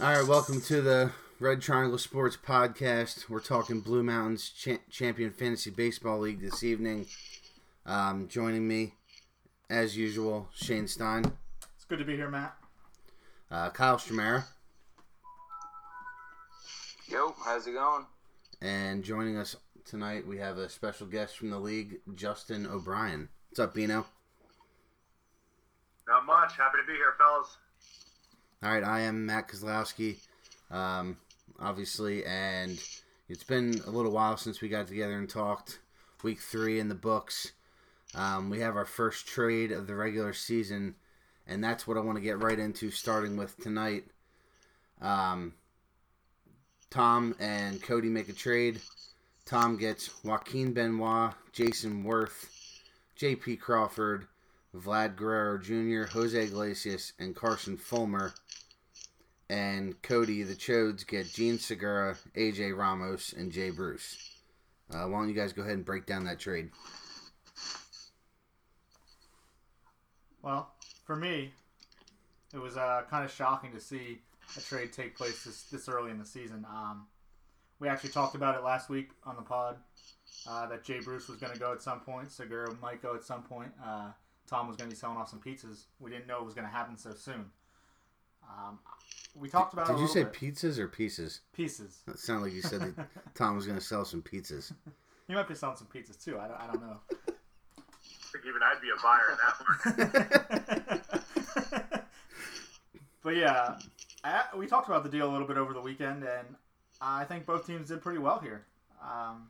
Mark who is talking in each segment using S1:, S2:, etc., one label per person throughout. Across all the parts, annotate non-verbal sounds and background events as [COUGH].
S1: All right, welcome to the Red Triangle Sports Podcast. We're talking Blue Mountains Cha- Champion Fantasy Baseball League this evening. Um, joining me, as usual, Shane Stein,
S2: It's good to be here, Matt.
S1: uh, Kyle Stramera,
S3: Yo, how's it going?
S1: and joining us tonight, we have a special guest from the league, Justin O'Brien. What's up, Bino?
S4: Not much. Happy to be here, fellas.
S1: All right, I am Matt Kozlowski, um, obviously, and it's been a little while since we got together and talked. Week three in the books. Um, we have our first trade of the regular season, and that's what I want to get right into, starting with tonight. Um, Tom and Cody make a trade. Tom gets Joaquin Benoit, Jayson Werth, J.P. Crawford, Vlad Guerrero Jr., Jose Iglesias, and Carson Fulmer. And Cody, the Chodes, get Jean Segura, AJ Ramos, and Jay Bruce. Uh, why don't you guys go ahead and break down that trade?
S2: Well, for me, it was uh, kind of shocking to see a trade take place this, this early in the season. Um, we actually talked about it last week on the pod uh, that Jay Bruce was going to go at some point. Segura might go at some point. Tom was going to be selling off some pizzas. We didn't know it was going to happen so soon. Um, we talked about it
S1: Did
S2: a
S1: you say
S2: bit.
S1: pizzas or pieces?
S2: pieces?
S1: It sounded like you said that [LAUGHS] Tom was going to sell some pizzas.
S2: He might be selling some pizzas too. I don't, I don't know.
S4: I think even I'd be a buyer in that one. [LAUGHS]
S2: but yeah, I, we talked about the deal a little bit over the weekend, and I think both teams did pretty well here. Um,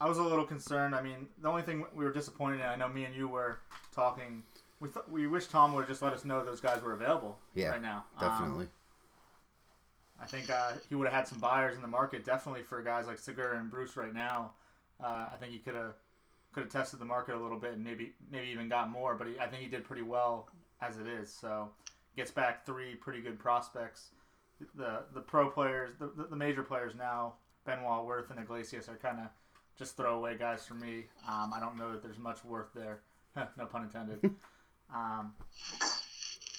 S2: I was a little concerned. I mean, the only thing we were disappointed in, I know me and you were talking. We th- we wish Tom would have just let us know those guys were available
S1: Yeah,
S2: right now. Um,
S1: Definitely.
S2: I think uh, he would have had some buyers in the market, definitely for guys like Segura and Bruce right now. Uh, I think he could have could have tested the market a little bit and maybe maybe even got more. But he, I think he did pretty well as it is. So gets back three pretty good prospects. The the pro players, the, the, the major players now, Benoit, Werth, and Iglesias are kind of just throwaway guys for me. Um, I don't know that there's much worth there. [LAUGHS] no pun intended. [LAUGHS] um,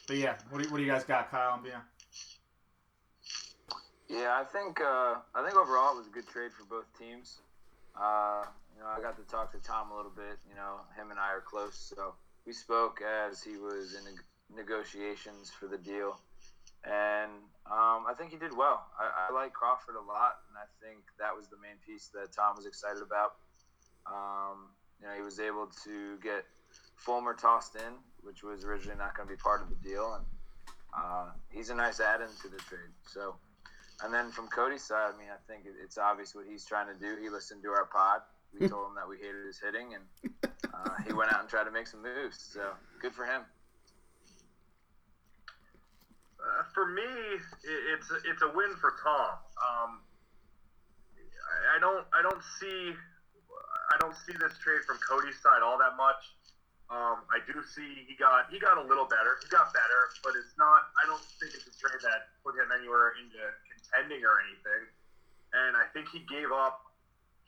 S2: but yeah, what do, you, what do you guys got, Kyle and Bia?
S3: Yeah, I think uh, I think overall it was a good trade for both teams. Uh, you know, I got to talk to Tom a little bit. You know, him and I are close, so we spoke as he was in negotiations for the deal, and um, I think he did well. I, I like Crawford a lot, and I think that was the main piece that Tom was excited about. Um, you know, he was able to get Fulmer tossed in, which was originally not going to be part of the deal, and uh, he's a nice add-in to the trade. So. And then from Cody's side, I mean, I think it- it's obvious what he's trying to do. He listened to our pod. We [LAUGHS] told him that we hated his hitting, and uh, he went out and tried to make some moves. So good for him.
S4: Uh, for me, it's it's a win for Tom. Um, I- I don't I don't see I don't see this trade from Cody's side all that much. Um, I do see he got he got a little better. He got better, but it's not. I don't think it's a trade that put him anywhere into contending or anything. And I think he gave up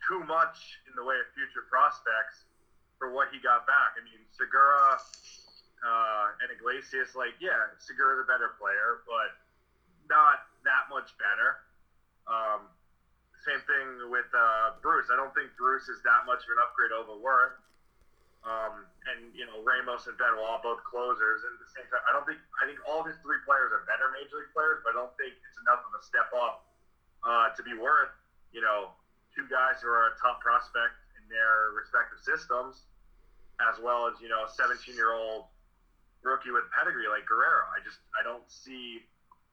S4: too much in the way of future prospects for what he got back. I mean, Segura uh, and Iglesias, like, yeah, Segura's a better player, but not that much better. Um, same thing with uh, Bruce. I don't think Bruce is that much of an upgrade over Werth. Um, and you know Ramos and Benoit both closers, and at the same time, I don't think I think all his three players are better major league players, but I don't think it's enough of a step up uh, to be worth you know two guys who are a top prospect in their respective systems, as well as you know a 17 year old rookie with pedigree like Guerrero. I just I don't see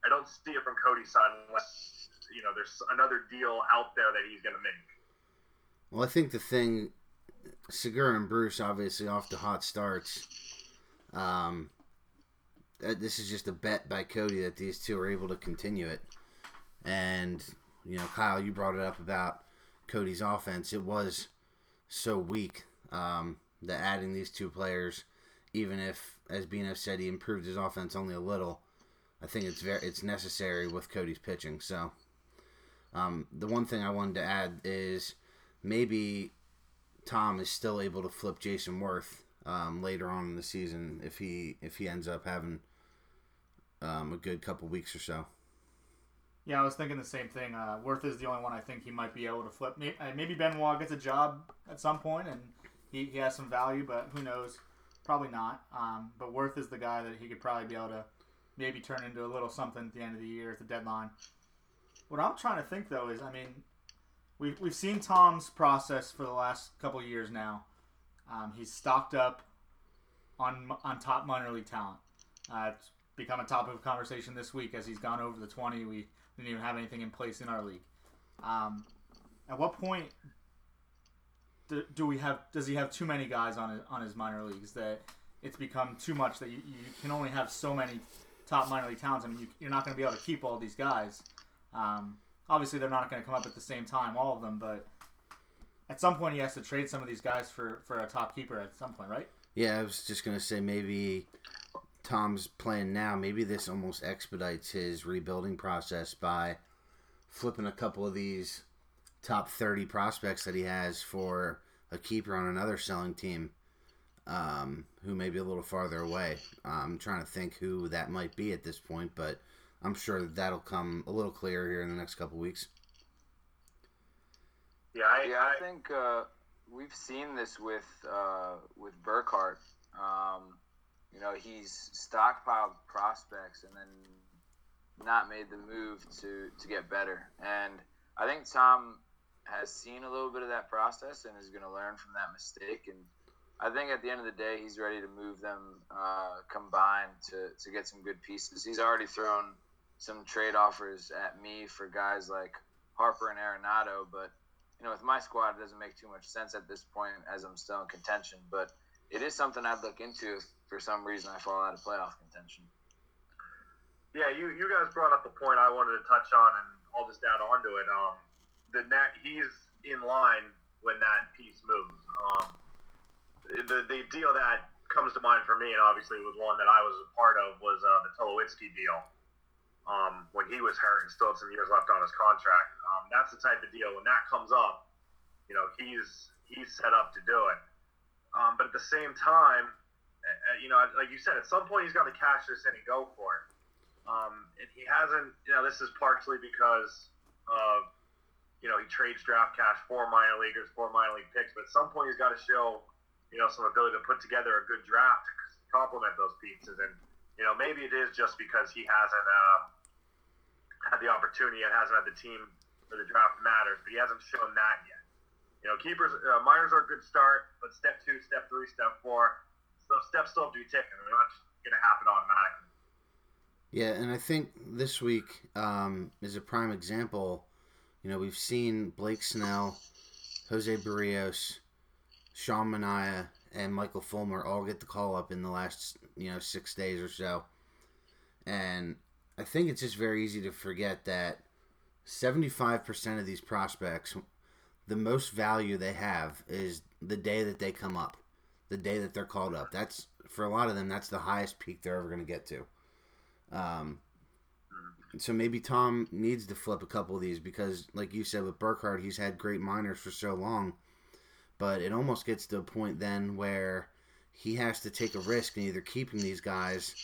S4: I don't see it from Cody's side unless you know there's another deal out there that he's going to make.
S1: Well, I think the thing, Segura and Bruce obviously off to hot starts. Um, this is just a bet by Cody that these two are able to continue it. And you know, Kyle, you brought it up about Cody's offense. It was so weak um, that adding these two players, even if, as Bino said, he improved his offense only a little, I think it's very it's necessary with Cody's pitching. So, um, the one thing I wanted to add is maybe Tom is still able to flip Jayson Werth um, later on in the season if he if he ends up having um, a good couple weeks or so.
S2: Yeah, I was thinking the same thing. Uh, Werth is the only one I think he might be able to flip. Maybe, maybe Benoit gets a job at some point and he, he has some value, but who knows? Probably not. Um, but Werth is the guy that he could probably be able to maybe turn into a little something at the end of the year at the deadline. What I'm trying to think though is, I mean, we've we've seen Tom's process for the last couple years now. Um, he's stocked up on on top minor league talent. Uh, it's become a topic of conversation this week as he's gone over the 20. We didn't even have anything in place in our league. Um, at what point do, we have? Does he have too many guys on his, on his minor leagues that it's become too much that you, you can only have so many top minor league talents? I mean, you, are not going to be able to keep all these guys. Um, obviously, they're not going to come up at the same time, all of them, but at some point he has to trade some of these guys for, for a top keeper at some point, right?
S1: Yeah, I was just going to say maybe Tom's plan now, maybe this almost expedites his rebuilding process by flipping a couple of these top 30 prospects that he has for a keeper on another selling team um, who may be a little farther away. I'm trying to think who that might be at this point, but I'm sure that that'll come a little clearer here in the next couple weeks.
S3: Yeah, I, yeah, I, I think uh, we've seen this with uh, with Burkhardt. Um, you know, he's stockpiled prospects and then not made the move to, to get better. And I think Tom has seen a little bit of that process and is going to learn from that mistake. And I think at the end of the day, he's ready to move them uh, combined to, to get some good pieces. He's already thrown some trade offers at me for guys like Harper and Arenado, but you know, with my squad, it doesn't make too much sense at this point as I'm still in contention. But it is something I'd look into if for some reason I fall out of playoff contention.
S4: Yeah, you, you guys brought up a point I wanted to touch on, and I'll just add on to it. Um, the net, he's in line when that piece moves. Um, the, the deal that comes to mind for me, and obviously was one that I was a part of, was uh, the Tulowitzki deal. Um, when he was hurt and still had some years left on his contract, um, that's the type of deal. When that comes up, you know, he's he's set up to do it. Um, but at the same time, you know, like you said, at some point he's got to cash this in and go for it. Um, and he hasn't. You know, this is partially because of you know he trades draft cash for minor leaguers, for minor league picks. But at some point he's got to show you know some ability to put together a good draft to complement those pieces. And you know maybe it is just because he hasn't uh, had the opportunity and hasn't had the team where the draft matters, but he hasn't shown that yet. You know, keepers, uh, minors are a good start, but step two, step three, step four, those steps still have to be taken. They're not going to happen automatically.
S1: Yeah, and I think this week um, is a prime example. You know, we've seen Blake Snell, Jose Berrios, Sean Manaea, and Michael Fulmer all get the call up in the last, you know, six days or so. And I think it's just very easy to forget that 75% of these prospects, the most value they have is the day that they come up the day that they're called up. That's for a lot of them. That's the highest peak they're ever going to get to. Um, so maybe Tom needs to flip a couple of these because, like you said with Burkhardt, he's had great minors for so long, but it almost gets to a point then where he has to take a risk in either keeping these guys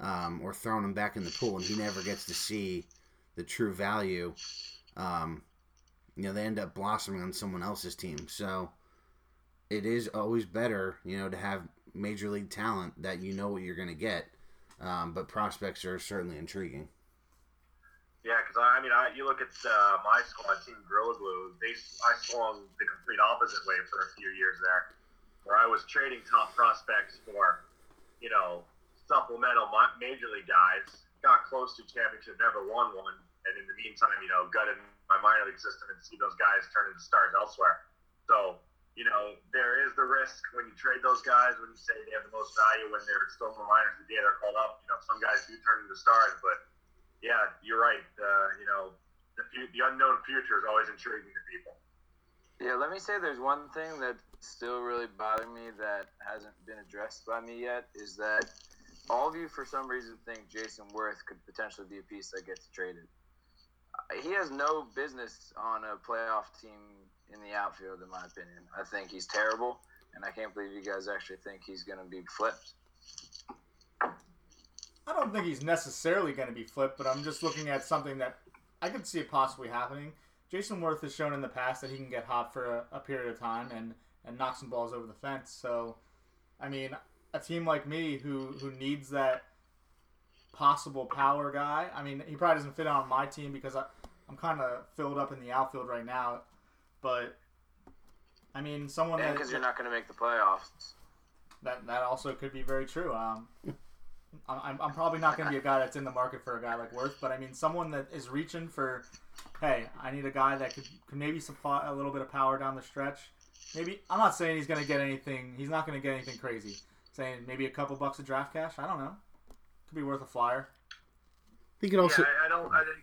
S1: um, or throwing them back in the pool, and he never gets to see the true value. Um, you know, they end up blossoming on someone else's team. So it is always better, you know, to have major league talent that you know what you're going to get. Um, but prospects are certainly intriguing.
S4: Yeah, because I, I, mean, I, you look at uh, my squad, Team Gorilla Glue. They, I swung the complete opposite way for a few years there, where I was trading top prospects for, you know, supplemental major league guys. Got close to championship, never won one, and in the meantime, you know, gutted my minor league system and see those guys turn into stars elsewhere. So you know, there is the risk when you trade those guys, when you say they have the most value when they're still in the minors the day they're called up. You know, some guys do turn into stars, but yeah, you're right. Uh, you know, the, the unknown future is always intriguing to people.
S3: Yeah, let me say there's one thing that still really bothering me that hasn't been addressed by me yet is that all of you, for some reason, think Jayson Werth could potentially be a piece that gets traded. He has no business on a playoff team in the outfield, in my opinion. I think he's terrible, and I can't believe you guys actually think he's going to be flipped.
S2: I don't think he's necessarily going to be flipped, but I'm just looking at something that I could see it possibly happening. Jayson Werth has shown in the past that he can get hot for a, a period of time and, and knock some balls over the fence. So, I mean, a team like me who, who needs that possible power guy, I mean, he probably doesn't fit on my team because I, I'm kind of filled up in the outfield right now. But, I mean, someone
S3: And
S2: that.
S3: because you're not going to make the playoffs.
S2: That that also could be very true. Um, [LAUGHS] I'm, I'm probably not going to be a guy that's in the market for a guy like Werth, but I mean someone that is reaching for, hey, I need a guy that could, could maybe supply a little bit of power down the stretch. Maybe I'm not saying he's going to get anything. He's not going to get anything crazy. Saying maybe a couple bucks of draft cash. I don't know. Could be worth a flyer.
S1: He could also.
S4: yeah, I, I don't. I think.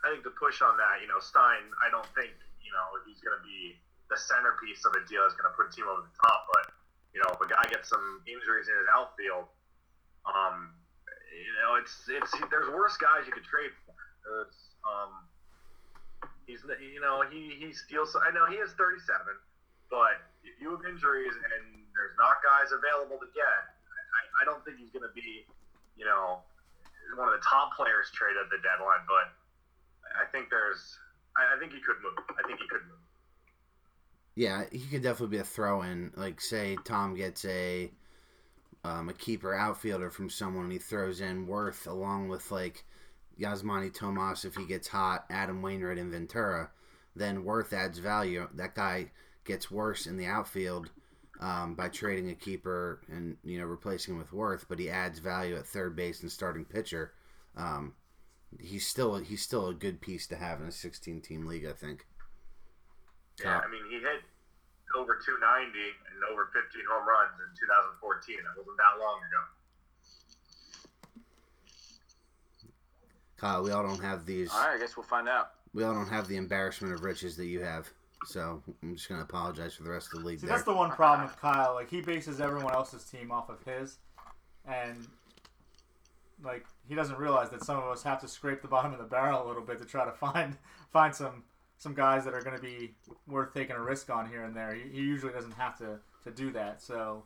S4: I think the push on that, you know, Stein. I don't think you know he's going to be the centerpiece of a deal that's going to put a team over the top. But you know, if a guy gets some injuries in his outfield, um, you know, it's it's there's worse guys you could trade for. There's, um, he's you know he he steals. I know he is 37, but if you have injuries and there's not guys available to get, I, I don't think he's going to be, you know, one of the top players traded at the deadline. But I think there's, I, I think he could move. I think he could move.
S1: Yeah, he could definitely be a throw in. Like, say Tom gets a um, a keeper outfielder from someone, and he throws in Werth along with like Yasmany Tomas if he gets hot, Adam Wainwright and Ventura. Then Werth adds value. That guy gets worse in the outfield um, by trading a keeper and you know replacing him with Werth, but he adds value at third base and starting pitcher. Um, he's still he's still a good piece to have in a 16 team league, I think.
S4: Yeah, I mean, he hit over 290 and over 15 home runs in 2014. That wasn't that long ago.
S1: Kyle, we all don't have these.
S3: All right, I guess we'll find out.
S1: We all don't have the embarrassment of riches that you have. So I'm just gonna apologize for the rest of the league
S2: See,
S1: there.
S2: that's the one problem with Kyle. Like he bases everyone else's team off of his, and like he doesn't realize that some of us have to scrape the bottom of the barrel a little bit to try to find [LAUGHS] find some some guys that are going to be worth taking a risk on here and there. He, he usually doesn't have to, to do that. So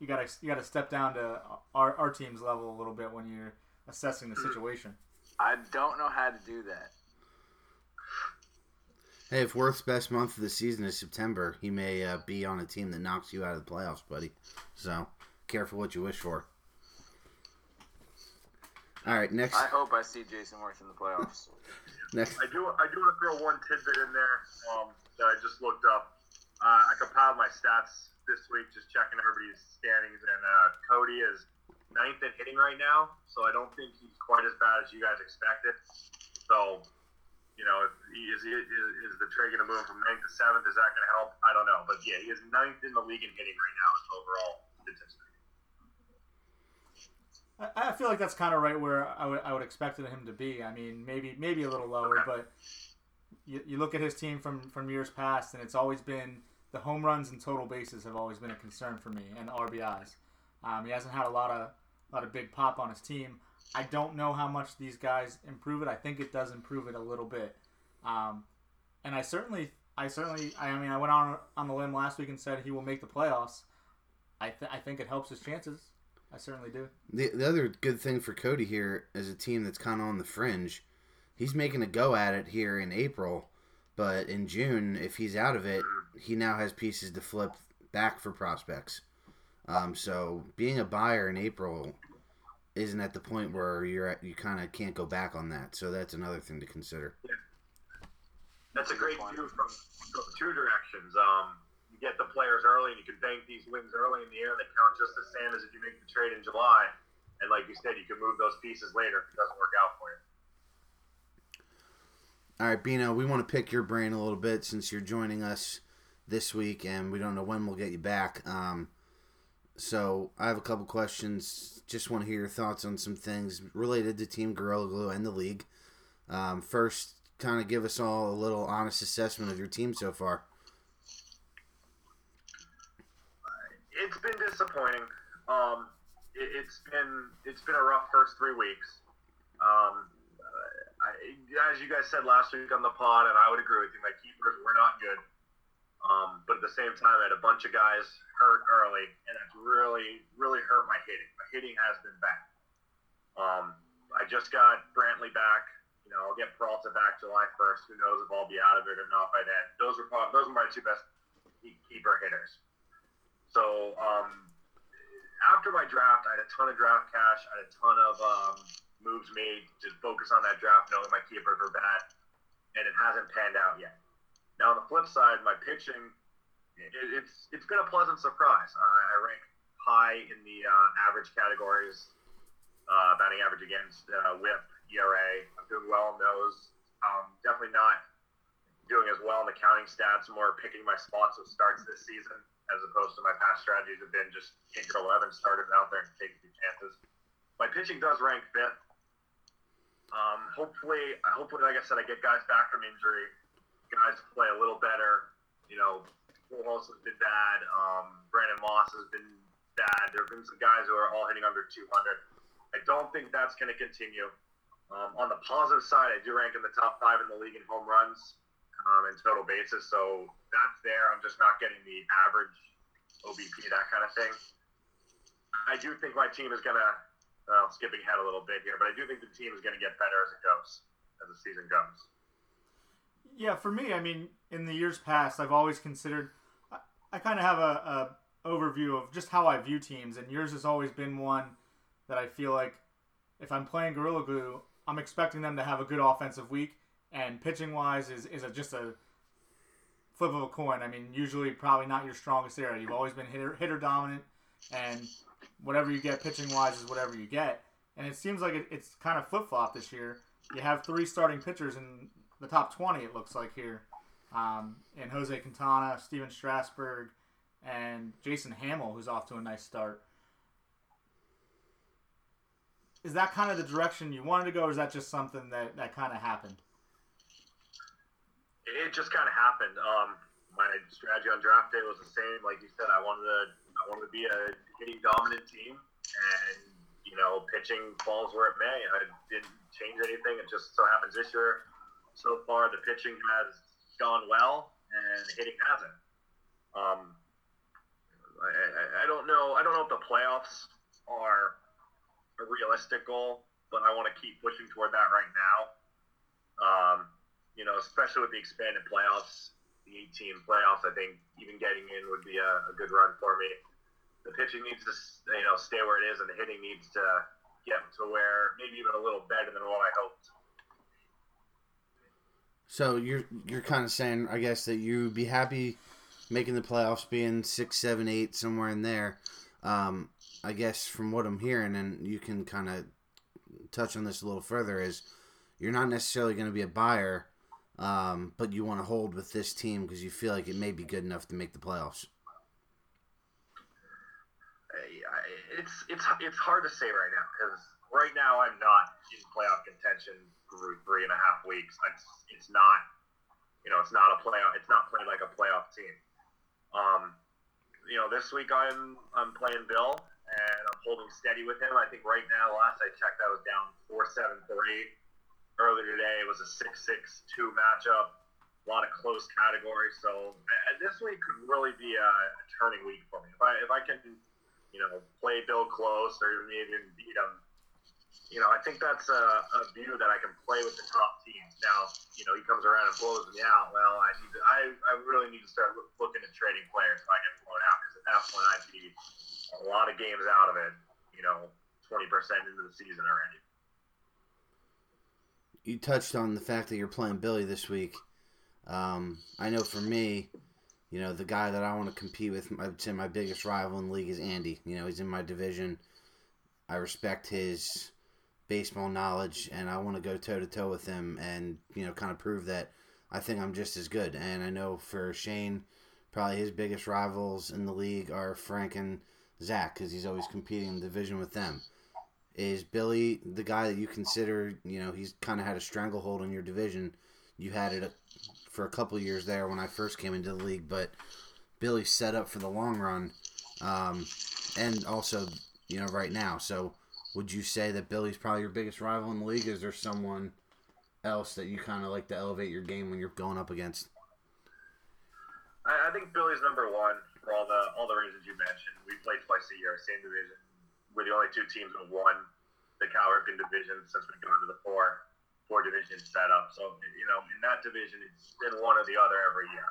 S2: you gotta you gotta step down to our, our team's level a little bit when you're assessing the situation.
S3: I don't know how to do that.
S1: Hey, if Werth's best month of the season is September, he may uh, be on a team that knocks you out of the playoffs, buddy. So careful what you wish for. All right, next.
S3: I hope I see Jayson Werth in the playoffs. [LAUGHS]
S1: Next.
S4: I do I do want to throw one tidbit in there um, that I just looked up. Uh, I compiled my stats this week, just checking everybody's standings, and uh, Cody is ninth in hitting right now, so I don't think he's quite as bad as you guys expected. So, you know, is, is, is the trade going to move him from ninth to seventh? Is that going to help? I don't know, but yeah, he is ninth in the league in hitting right now overall statistics.
S2: I, I feel like that's kind of right where I would I would expected him to be. I mean, maybe maybe a little lower,
S4: Okay.
S2: but you, you look at his team from from years past, and it's always been the home runs and total bases have always been a concern for me, and RBIs. Um, he hasn't had a lot of a lot of big pop on his team. I don't know how much these guys improve it. I think it does improve it a little bit, um, and I certainly I certainly I mean I went on on the limb last week and said he will make the playoffs. I th- I think it helps his chances. I certainly do.
S1: The, the other good thing for Cody here is a team that's kind of on the fringe. He's making a go at it here in April, but in June, if he's out of it, he now has pieces to flip back for prospects. Um, so being a buyer in April isn't at the point where you're at, you kind of can't go back on that. So that's another thing to consider. Yeah.
S4: That's a great view from, from two directions. Um, you get the players early, and you can bank these wins early in the year. They count just the same as if you make the trade in July. And like you said, you can move those pieces later if it doesn't work out for you.
S1: All right, Bino, we want to pick your brain a little bit since you're joining us this week, and we don't know when we'll get you back. Um, so I have a couple questions. Just want to hear your thoughts on some things related to Team Gorilla Glue and the league. Um, first, kind of give us all a little honest assessment of your team so far.
S4: It's been disappointing. Um, it, it's been it's been a rough first three weeks. Um, I, as you guys said last week on the pod, and I would agree with you, my keepers were not good. Um, but at the same time, I had a bunch of guys hurt early, and it's really, really hurt my hitting. My hitting has been bad. Um, I just got Brantley back. You know, I'll get Peralta back July 1st. Who knows if I'll be out of it or not by then. Those were those are my two best keeper hitters. So um, after my draft, I had a ton of draft cash. I had a ton of um, moves made to focus on that draft, knowing my keepers were bad, and it hasn't panned out yet. Now on the flip side, my pitching, it, it's it's been a pleasant surprise. I, I rank high in the uh, average categories, uh, batting average against uh, WHIP, ERA. I'm doing well in those. Um, definitely not doing as well in the counting stats. More picking my spots with starts this season as opposed to my past strategies have been just take your 11 start starters out there and take a few chances. My pitching does rank fifth. Um, hopefully, hopefully, like I said, I get guys back from injury. Guys play a little better. You know, Pujols has been bad. Um, Brandon Moss has been bad. There have been some guys who are all hitting under 200. I don't think that's going to continue. Um, on the positive side, I do rank in the top five in the league in home runs um, and total bases, so that's there. I'm just not getting the average OBP, that kind of thing. I do think my team is going to well, skipping ahead a little bit here, but I do think the team is going to get better as it goes, as the season goes.
S2: Yeah, for me, I mean, in the years past, I've always considered. I, I kind of have a, a overview of just how I view teams, and yours has always been one that I feel like if I'm playing Gorilla Glue, I'm expecting them to have a good offensive week, and pitching wise is is a, just a flip of a coin. I mean, usually probably not your strongest area. You've always been hitter hitter dominant, and whatever you get pitching wise is whatever you get. And it seems like it, it's kind of flip flop this year. You have three starting pitchers in the top 20, it looks like here. Um, and Jose Quintana, Stephen Strasburg, and Jason Hammel, who's off to a nice start. Is that kind of the direction you wanted to go, or is that just something that, that kind of happened?
S4: It just kind of happened. Um, my strategy on draft day was the same. Like you said, I wanted to I wanted to be a hitting dominant team, and you know, pitching falls where it may. I didn't change anything. It just so happens this year, so far, the pitching has gone well, and hitting hasn't. Um, I, I, I don't know. I don't know if the playoffs are a realistic goal, but I want to keep pushing toward that right now. Um, you know, especially with the expanded playoffs, the 18 playoffs, I think even getting in would be a, a good run for me the pitching needs to you know stay where it is, and the hitting needs to get to where maybe even a little better than what I hoped.
S1: So you're you're kind of saying, I guess, that you'd be happy making the playoffs, being six, seven, eight, somewhere in there. Um, I guess from what I'm hearing, and you can kind of touch on this a little further, is you're not necessarily going to be a buyer, um, but you want to hold with this team because you feel like it may be good enough to make the playoffs.
S4: it's it's it's hard to say right now because right now I'm not in playoff contention through three and a half weeks. It's it's not you know it's not a playoff. It's not playing like a playoff team. Um, you know this week I'm I'm playing Bill and I'm holding steady with him. I think right now last I checked I was down four seven three. Earlier today it was a six six two matchup. A lot of close categories. So uh, this week could really be a, a turning week for me. If I if I can you know, play Bill close or even beat him. You know, I think that's a, a view that I can play with the top teams. Now, you know, he comes around and blows me out. Well, I need to, I, I really need to start look, looking at trading players if I get blown out because at that point I'd be a lot of games out of it. You know, twenty percent into the season already.
S1: You touched on the fact that you're playing Billy this week. Um, I know for me, you know, the guy that I want to compete with, I would say my biggest rival in the league is Andy. You know, he's in my division. I respect his baseball knowledge, and I want to go toe to toe with him and, you know, kind of prove that I think I'm just as good. And I know for Shane, probably his biggest rivals in the league are Frank and Zach because he's always competing in the division with them. Is Billy the guy that you consider, you know, he's kind of had a stranglehold in your division? You had it for a couple years there when I first came into the league, but Billy's set up for the long run, um, and also you know right now. So would you say that Billy's probably your biggest rival in the league? Is there someone else that you kind of like to elevate your game when you're going up against?
S4: I, I think Billy's number one for all the all the reasons you mentioned. We play twice a year, same division. We're the only two teams who won. the Cal Ripken division since we've gone to the four four division setup. So you know, in that division, it's been one or the other every year.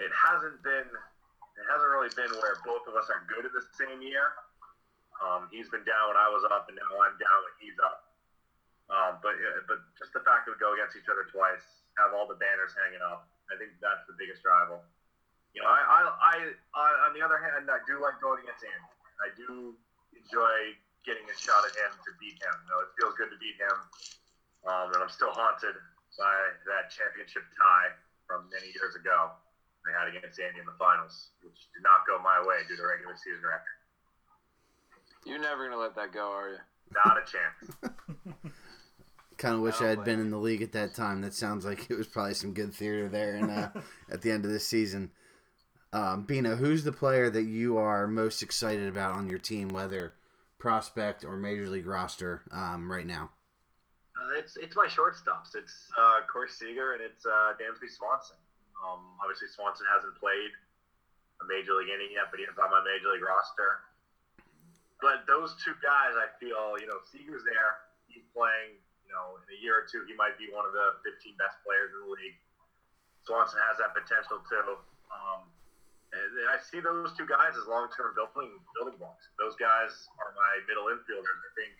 S4: It hasn't been. It hasn't really been where both of us are good in the same year. Um, he's been down when I was up, and now I'm down when he's up. Um, but but just the fact that we go against each other twice, have all the banners hanging up, I think that's the biggest rival. You know, I, I, I, I on the other hand, I do like going against Andy. I do enjoy getting a shot at him to beat him. You know, it feels good to beat him. Um, and I'm still haunted by that championship tie from many years ago they had against Andy in the finals, which did not go my way due to regular season record.
S3: You're never gonna let that go, are you?
S4: Not a chance. [LAUGHS]
S1: kind of wish
S3: I
S1: I
S3: don't
S1: had been in the league at that time. That sounds like it was probably some good theater there. And uh, [LAUGHS] at the end of this season, um, Bino, who's the player that you are most excited about on your team, whether prospect or major league roster, um, right now?
S4: Uh, it's it's my shortstops. It's uh, Corey Seager and it's uh, Dansby Swanson. Um, obviously, Swanson hasn't played a major league inning yet, but he's on my major league roster. But those two guys, I feel, you know, Seager's there. He's playing. You know, in a year or two, he might be one of the 15 best players in the league. Swanson has that potential too. Um, I see those two guys as long-term building building blocks. Those guys are my middle infielders. I think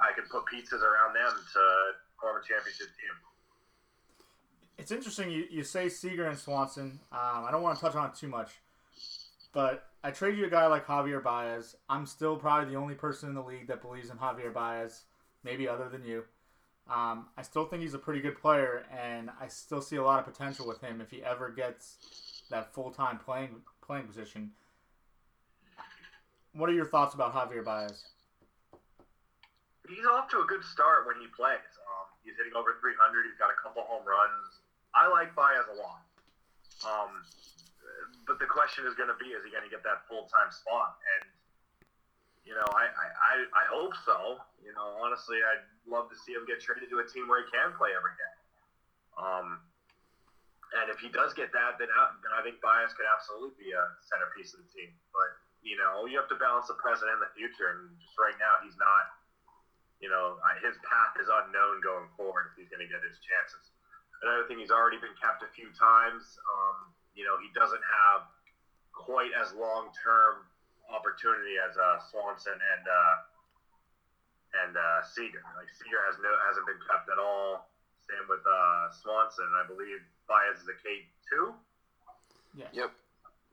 S4: I can put pieces around them to form a championship team.
S2: It's interesting you, you say Seager and Swanson. Um, I don't want to touch on it too much, but I trade you a guy like Javier Baez. I'm still probably the only person in the league that believes in Javier Baez, maybe other than you. Um, I still think he's a pretty good player, and I still see a lot of potential with him if he ever gets that full time playing playing position. What are your thoughts about Javier Baez?
S4: He's off to a good start when he plays. Um, he's hitting over 300. He's got a couple home runs. I like Baez a lot. Um, but the question is going to be, is he going to get that full time spot? And you know, I, I, I, hope so. You know, honestly, I'd love to see him get traded to a team where he can play every day. Um, and if he does get that, then I, then I think Baez could absolutely be a centerpiece of the team. But you know, you have to balance the present and the future. And just right now, he's not. You know, his path is unknown going forward if he's going to get his chances. Another thing, he's already been kept a few times. Um, you know, he doesn't have quite as long term opportunity as uh, Swanson and uh, and uh, Seager. Like Seager has no hasn't been kept at all. Same with uh, Swanson. I believe Baez is a K two.
S2: Yeah.
S3: Yep.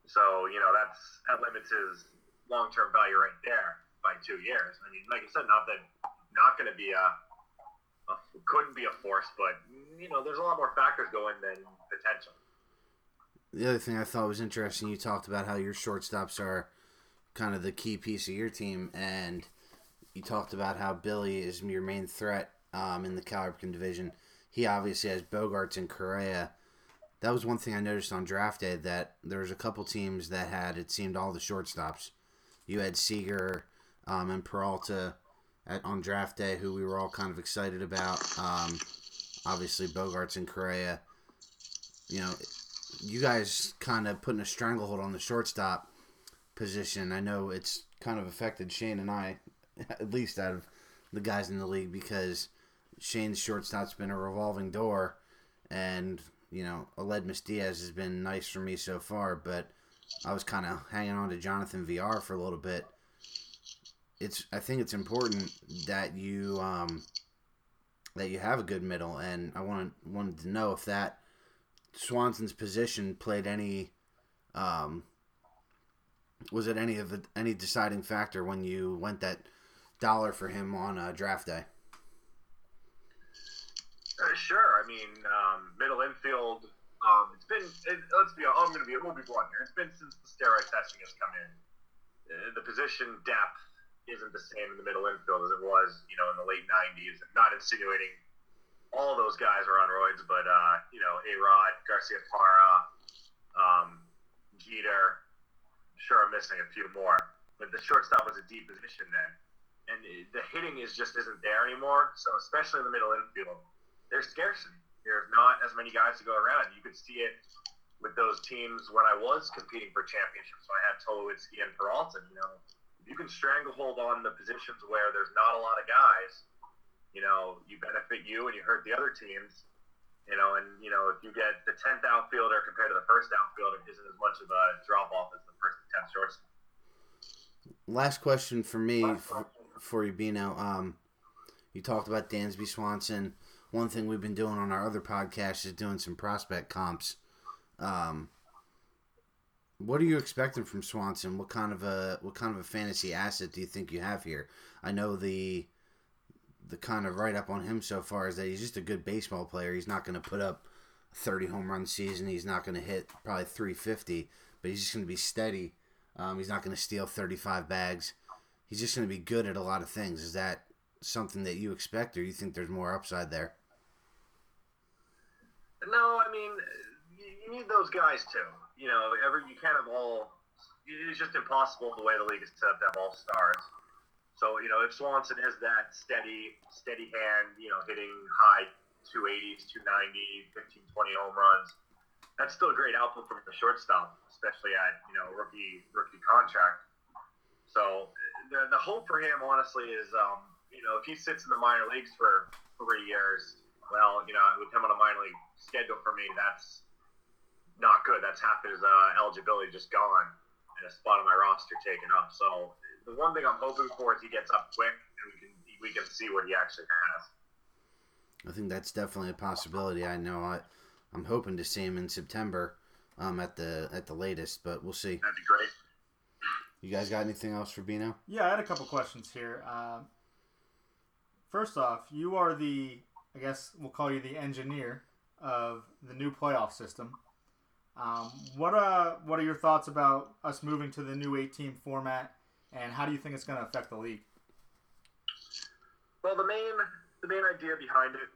S4: So you know that's that limits his long term value right there by two years. I mean, like I said, not that not going to be a, a couldn't be a force, but you know, there's a lot more factors going than potential.
S1: The other thing I thought was interesting, you talked about how your shortstops are kind of the key piece of your team, and you talked about how Billy is your main threat um, in the Cal Ripken division. He obviously has Bogaerts and Correa. That was one thing I noticed on draft day that there was a couple teams that had it seemed all the shortstops. You had Seager um, and Peralta at, on draft day, who we were all kind of excited about. Um, obviously, Bogaerts and Correa. You know, you guys kind of putting a stranglehold on the shortstop position. I know it's kind of affected Shane and I, [LAUGHS] at least out of the guys in the league, because Shane's shortstop's been a revolving door, and you know, Aledmys Diaz has been nice for me so far, but I was kind of hanging on to Jonathan Villar for a little bit. It's I think it's important that you um, that you have a good middle, and I wanted wanted to know if that Swanson's position played any um, was it any of the, any deciding factor when you went that dollar for him on uh, draft day?
S4: Uh, sure. I mean, um, middle infield. Um, it's been. It, let's be. I'm going to be. We'll be blunt here. It's been since the steroid testing has come in. Uh, the position depth isn't the same in the middle infield as it was, you know, in the late '90s. I'm Not insinuating all those guys are on roids, but uh, you know, A Rod, Garciaparra, um, Jeter. Sure, I'm missing a few more, but the shortstop was a deep position then, and the hitting is just isn't there anymore. So especially in the middle infield, there's scarcity. There's not as many guys to go around. You could see it with those teams when I was competing for championships. When I had Tulowitzki and Peralta, you know, you can stranglehold on the positions where there's not a lot of guys. You know, you benefit you and you hurt the other teams. You know, and you know if you get the tenth outfielder compared to the first outfielder, isn't as much of a drop off as the first and tenth shortstop.
S1: Last question for me for, for you, Bino. Um, you talked about Dansby Swanson. One thing we've been doing on our other podcast is doing some prospect comps. Um, what are you expecting from Swanson? What kind of a what kind of a fantasy asset do you think you have here? I know the the kind of write up on him so far is that he's just a good baseball player. He's not going to put up a 30 home run season. He's not going to hit probably 350, but he's just going to be steady. Um, he's not going to steal 35 bags. He's just going to be good at a lot of things. Is that something that you expect, or you think there's more upside there?
S4: No, I mean, you need those guys too. You know, every you can't have all. It's just impossible the way the league is set up to have all stars. So you know, if Swanson is that steady, steady hand, you know, hitting high 280s, 290, 15, 20 home runs, that's still a great output from the shortstop, especially at you know rookie rookie contract. So the, the hope for him, honestly, is um, you know if he sits in the minor leagues for three years, well, you know, with him on a minor league schedule for me, that's not good. That's half his uh, eligibility just gone and a spot on my roster taken up. So the one thing I'm hoping for is he gets up quick and we can we can see what he actually has.
S1: I think that's definitely a possibility. I know I, I'm hoping to see him in September, um, at the at the latest, but we'll see.
S4: That'd be great.
S1: You guys got anything else for Bino?
S2: Yeah, I had a couple questions here. Uh, first off, you are the, I guess we'll call you the engineer of the new playoff system. Um, what uh, what are your thoughts about us moving to the new eight-team format, and how do you think it's going to affect the league?
S4: Well, the main the main idea behind it,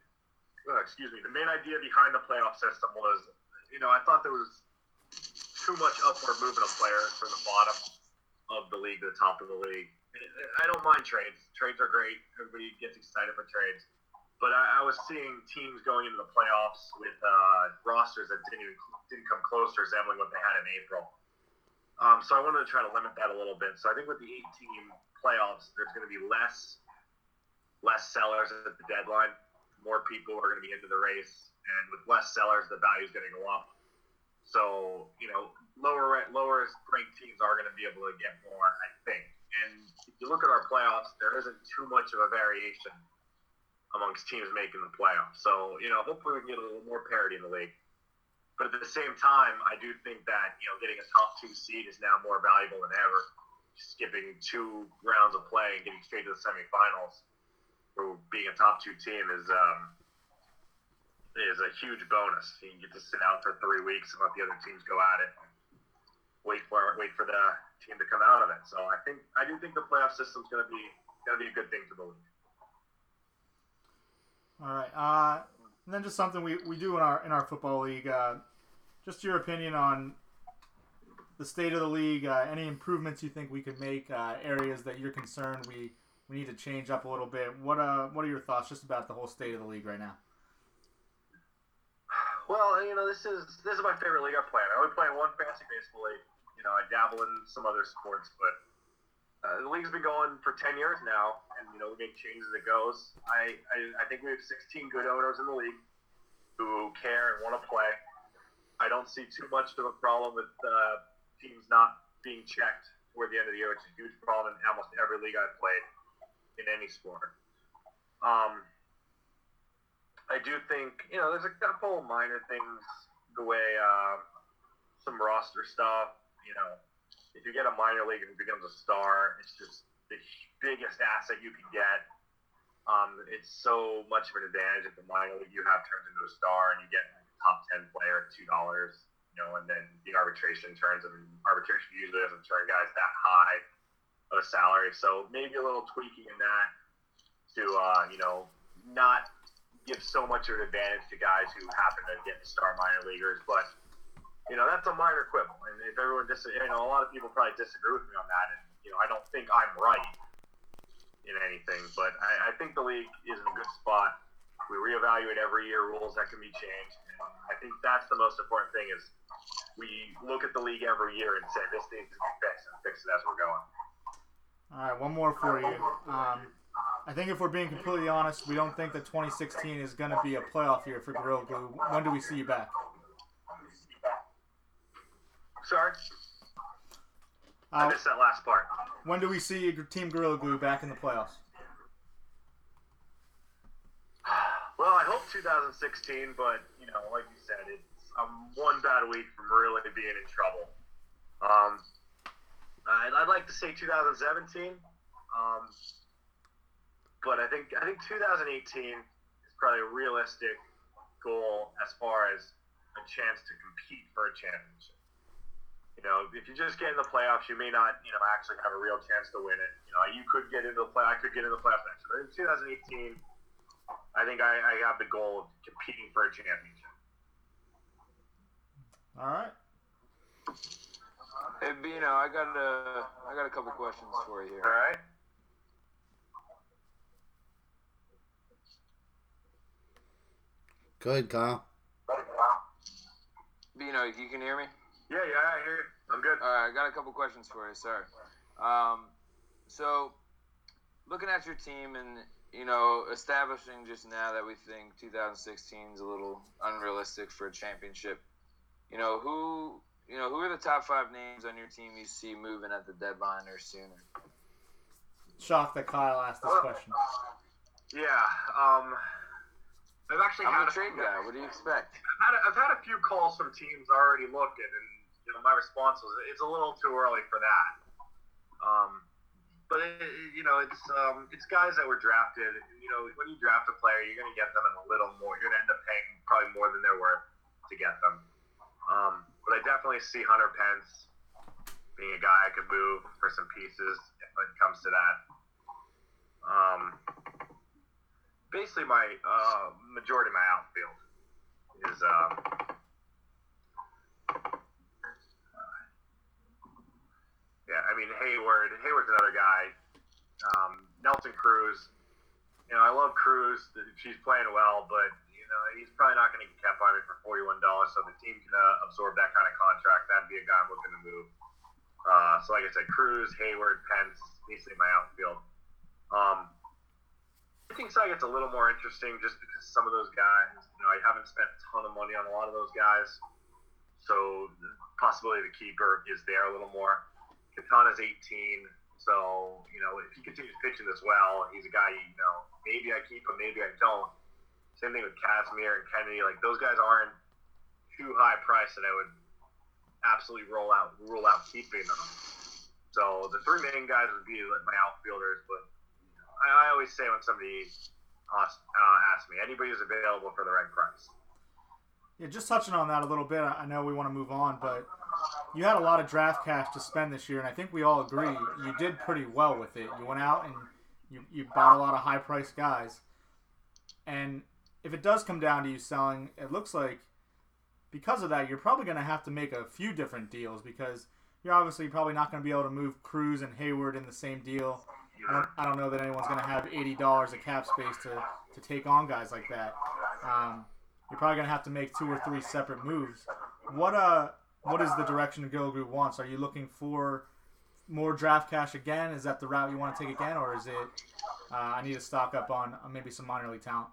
S4: uh, excuse me, the main idea behind the playoff system was, you know, I thought there was too much upward movement of players from the bottom of the league to the top of the league. I don't mind trades. Trades are great. Everybody gets excited for trades. But I, I was seeing teams going into the playoffs with uh, rosters that didn't even didn't come close to resembling what they had in April. Um, so I wanted to try to limit that a little bit. So I think with the eight team playoffs, there's going to be less less sellers at the deadline. More people are going to be into the race, and with less sellers, the value is going to go up. So you know, lower lower ranked teams are going to be able to get more, I think. And if you look at our playoffs, there isn't too much of a variation amongst teams making the playoffs. So you know, hopefully we can get a little more parity in the league. But at the same time, I do think that you know getting a top two seed is now more valuable than ever. Skipping two rounds of play and getting straight to the semifinals for being a top two team is um, is a huge bonus. You get to sit out for three weeks and let the other teams go at it. Wait for wait for the team to come out of it. So I think I do think the playoff system's going to be going to be a good thing for the league.
S2: All right. Uh, and then just something we, we do in our in our football league. Uh, just your opinion on the state of the league. Uh, any improvements you think we could make? Uh, areas that you're concerned we, we need to change up a little bit. What uh what are your thoughts just about the whole state of the league right now?
S4: Well, you know, this is this is my favorite league I play. I only play one fantasy baseball league. You know, I dabble in some other sports, but uh, the league's been going for 10 years now, and you know we make changes as it goes. I, I I think we have 16 good owners in the league who care and want to play. I don't see too much of a problem with uh, teams not being checked toward the end of the year, is a huge problem in almost every league I've played in any sport. Um, I do think you know there's a couple of minor things the way uh, some roster stuff, you know if you get a minor league and becomes a star, it's just the biggest asset you can get. Um, it's so much of an advantage if the minor league you have turns into a star and you get a top ten player at two dollars, you know, and then the arbitration turns and arbitration usually doesn't turn guys that high of a salary. So maybe a little tweaking in that to uh, you know not give so much of an advantage to guys who happen to get star minor leaguers, but you know, that's a minor quibble. And if everyone dis, you know, a lot of people probably disagree with me on that. And you know, I don't think I'm right in anything, but I, I think the league is in a good spot. We reevaluate every year rules that can be changed. I think that's the most important thing is we look at the league every year and say this needs to be fixed and fix it as we're going.
S2: All right, one more for you. Um, I think if we're being completely honest, we don't think that 2016 is going to be a playoff year for Gorilla Glue. When do we see you back?
S4: Sorry, I
S2: Uh,
S4: missed that last part.
S2: when do we see Team Gorilla Glue back in the playoffs?
S4: Well, I hope 2016, but you know, like you said, it's I'm one bad week from really being in trouble. Um, I'd, I'd like to say 2017, um, but I think I think 2018 is probably a realistic goal as far as a chance to compete for a championship. You know, if you just get in the playoffs, you may not, you know, actually have a real chance to win it. You know, you could get into the play. I could get into the playoffs next year. But in 2018, I think I, I have the goal of competing for a championship.
S2: All right.
S3: Hey, Bino, I got a, I got a couple questions for you
S4: All
S3: here.
S4: right.
S1: Go ahead, Kyle.
S3: Bino, you can hear me?
S4: Yeah, yeah, I hear you. I'm good.
S3: All right, I got a couple questions for you. sir. Um, so, looking at your team and you know establishing just now that we think 2016 is a little unrealistic for a championship. You know who you know who are the top five names on your team you see moving at the deadline or sooner?
S2: Shocked that Kyle asked this question.
S4: Yeah. Um, I've actually
S3: I'm
S4: had
S3: a trade guy. What do you expect?
S4: I've had, a, I've had a few calls from teams already looking, and you know my response was it's a little too early for that. Um, but it, you know it's um, it's guys that were drafted. You know when you draft a player, you're going to get them in a little more. You're going to end up paying probably more than they're worth to get them. Um, but I definitely see Hunter Pence being a guy I could move for some pieces if it comes to that. Um, basically, my uh, majority of my outfield is um, yeah. I mean Heyward. Heyward's another guy. Um, Nelson Cruz. You know, I love Cruz. She's playing well, but you know he's probably not going to get kept by me for forty-one dollars. So the team can uh, absorb that kind of contract. That'd be a guy I'm looking to move. Uh, so like I said, Cruz, Heyward, Pence, basically my outfield. Um, I think so gets a little more interesting just because some of those guys, you know, I haven't spent a ton of money on a lot of those guys. So the possibility of the keeper is there a little more. Katana's 18, so, you know, if he continues pitching this well, he's a guy, you know, maybe I keep him, maybe I don't. Same thing with Kazmir and Kennedy. Like, those guys aren't too high priced that I would absolutely roll out, rule out keeping them. So the three main guys would be like my outfielders, but I, always say when somebody asks, uh, asks me, anybody who's available for the right price.
S2: Yeah, just touching on that a little bit. I know we want to move on, but you had a lot of draft cash to spend this year, and I think we all agree you did pretty well with it. You went out and you, you bought a lot of high priced guys. And if it does come down to you selling, it looks like because of that, you're probably going to have to make a few different deals because you're obviously probably not going to be able to move Cruz and Heyward in the same deal. I don't, I don't know that anyone's going to have eighty dollars of cap space to, to take on guys like that. Um, you're probably to have to make two or three separate moves. What uh, what is the direction Gorilla Group wants? Are you looking for more draft cash again? Is that the route you want to take again, or is it uh, I need to stock up on uh, maybe some minor league talent?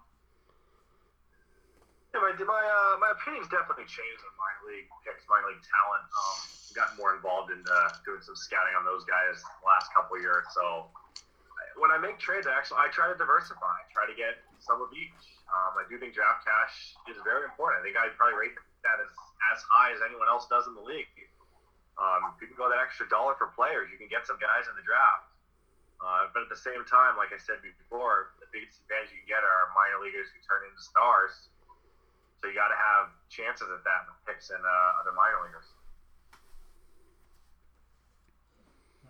S4: Yeah, my my, uh, my opinion's definitely changed on minor league picks, minor league talent. Um, gotten more involved in uh, doing some scouting on those guys last couple years. So when I make trades, I actually I try to diversify. I try to get some of each. Um, I do think draft cash is very important. I think I'd probably rate that as as high as anyone else does in the league. Um, if you can go that extra dollar for players, you can get some guys in the draft. Uh, but at the same time, like I said before, the biggest advantage you can get are minor leaguers who turn into stars. So you got to have chances at that with picks and uh, other minor leaguers.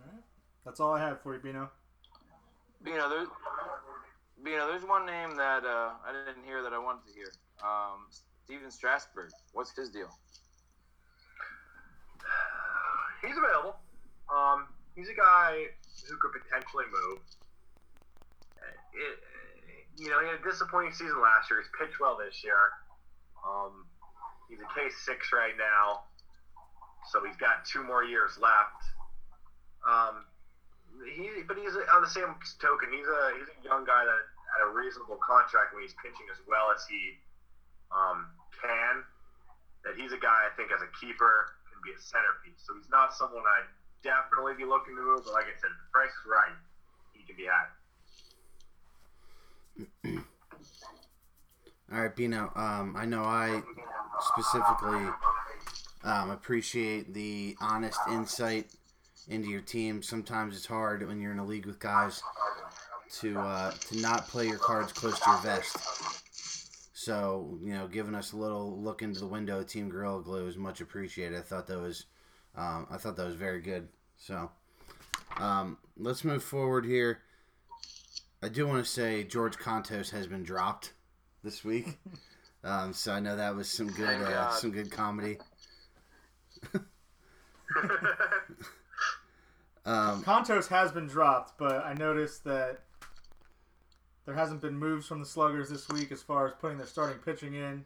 S2: All right, that's all I have for you, Bino.
S3: Bino, there's Bino, there's one name that uh, I didn't hear that I wanted to hear. Um, Stephen Strasburg. What's his deal?
S4: He's available. Um, he's a guy who could potentially move. It, you know, he had a disappointing season last year. He's pitched well this year. Um, he's a K six right now, so he's got two more years left. Um, he, but he's on the same token, he's a he's a young guy that had a reasonable contract when he's pitching as well as he um, can. That he's a guy I think as a keeper can be a centerpiece. So he's not someone I'd definitely be looking to move. But like I said, if the price is right, he can be had. [CLEARS THROAT]
S1: All right, Bino. Um, I know I specifically um, appreciate the honest insight into your team. Sometimes it's hard when you're in a league with guys to uh, to not play your cards close to your vest. So you know, giving us a little look into the window of Team Gorilla Glue is much appreciated. I thought that was um, I thought that was very good. So um, let's move forward here. I do want to say George Kontos has been dropped this week. [LAUGHS] Um, so I know that was some good uh, some good comedy. [LAUGHS] um,
S2: Kontos has been dropped, but I noticed that there hasn't been moves from the Sluggers this week as far as putting their starting pitching in.